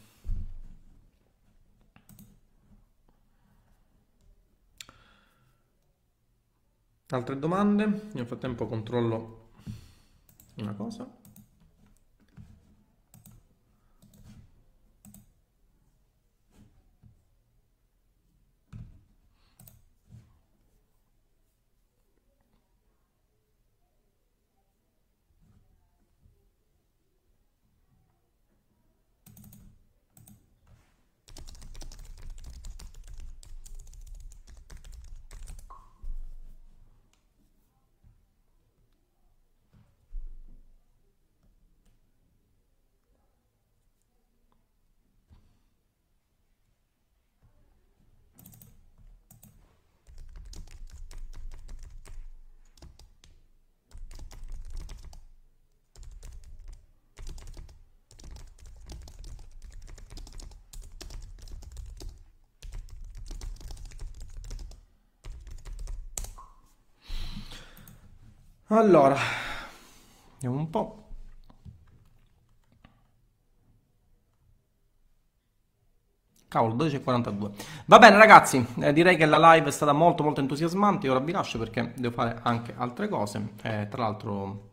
Altre domande? Nel frattempo controllo una cosa. Allora, vediamo un po'. Cavolo, 12.42. Va bene ragazzi, eh, direi che la live è stata molto molto entusiasmante, ora vi lascio perché devo fare anche altre cose, eh, tra l'altro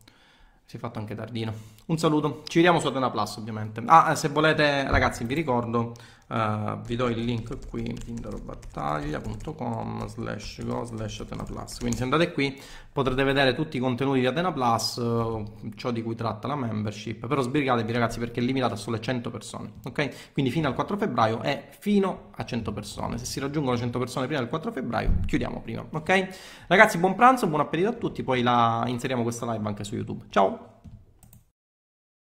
si è fatto anche tardino. Un saluto, ci vediamo su Atena Plus ovviamente. Ah, se volete ragazzi vi ricordo Uh, vi do il link qui tinderobattaglia.com slash go slash Atena Plus. Quindi se andate qui potrete vedere tutti i contenuti di Atena Plus uh, ciò di cui tratta la membership. Però sbrigatevi ragazzi perché è limitata a solo 100 persone ok? Quindi fino al 4 febbraio è fino a 100 persone. Se si raggiungono 100 persone prima del 4 febbraio chiudiamo prima ok? Ragazzi buon pranzo buon appetito a tutti. Poi la inseriamo questa live anche su youtube. Ciao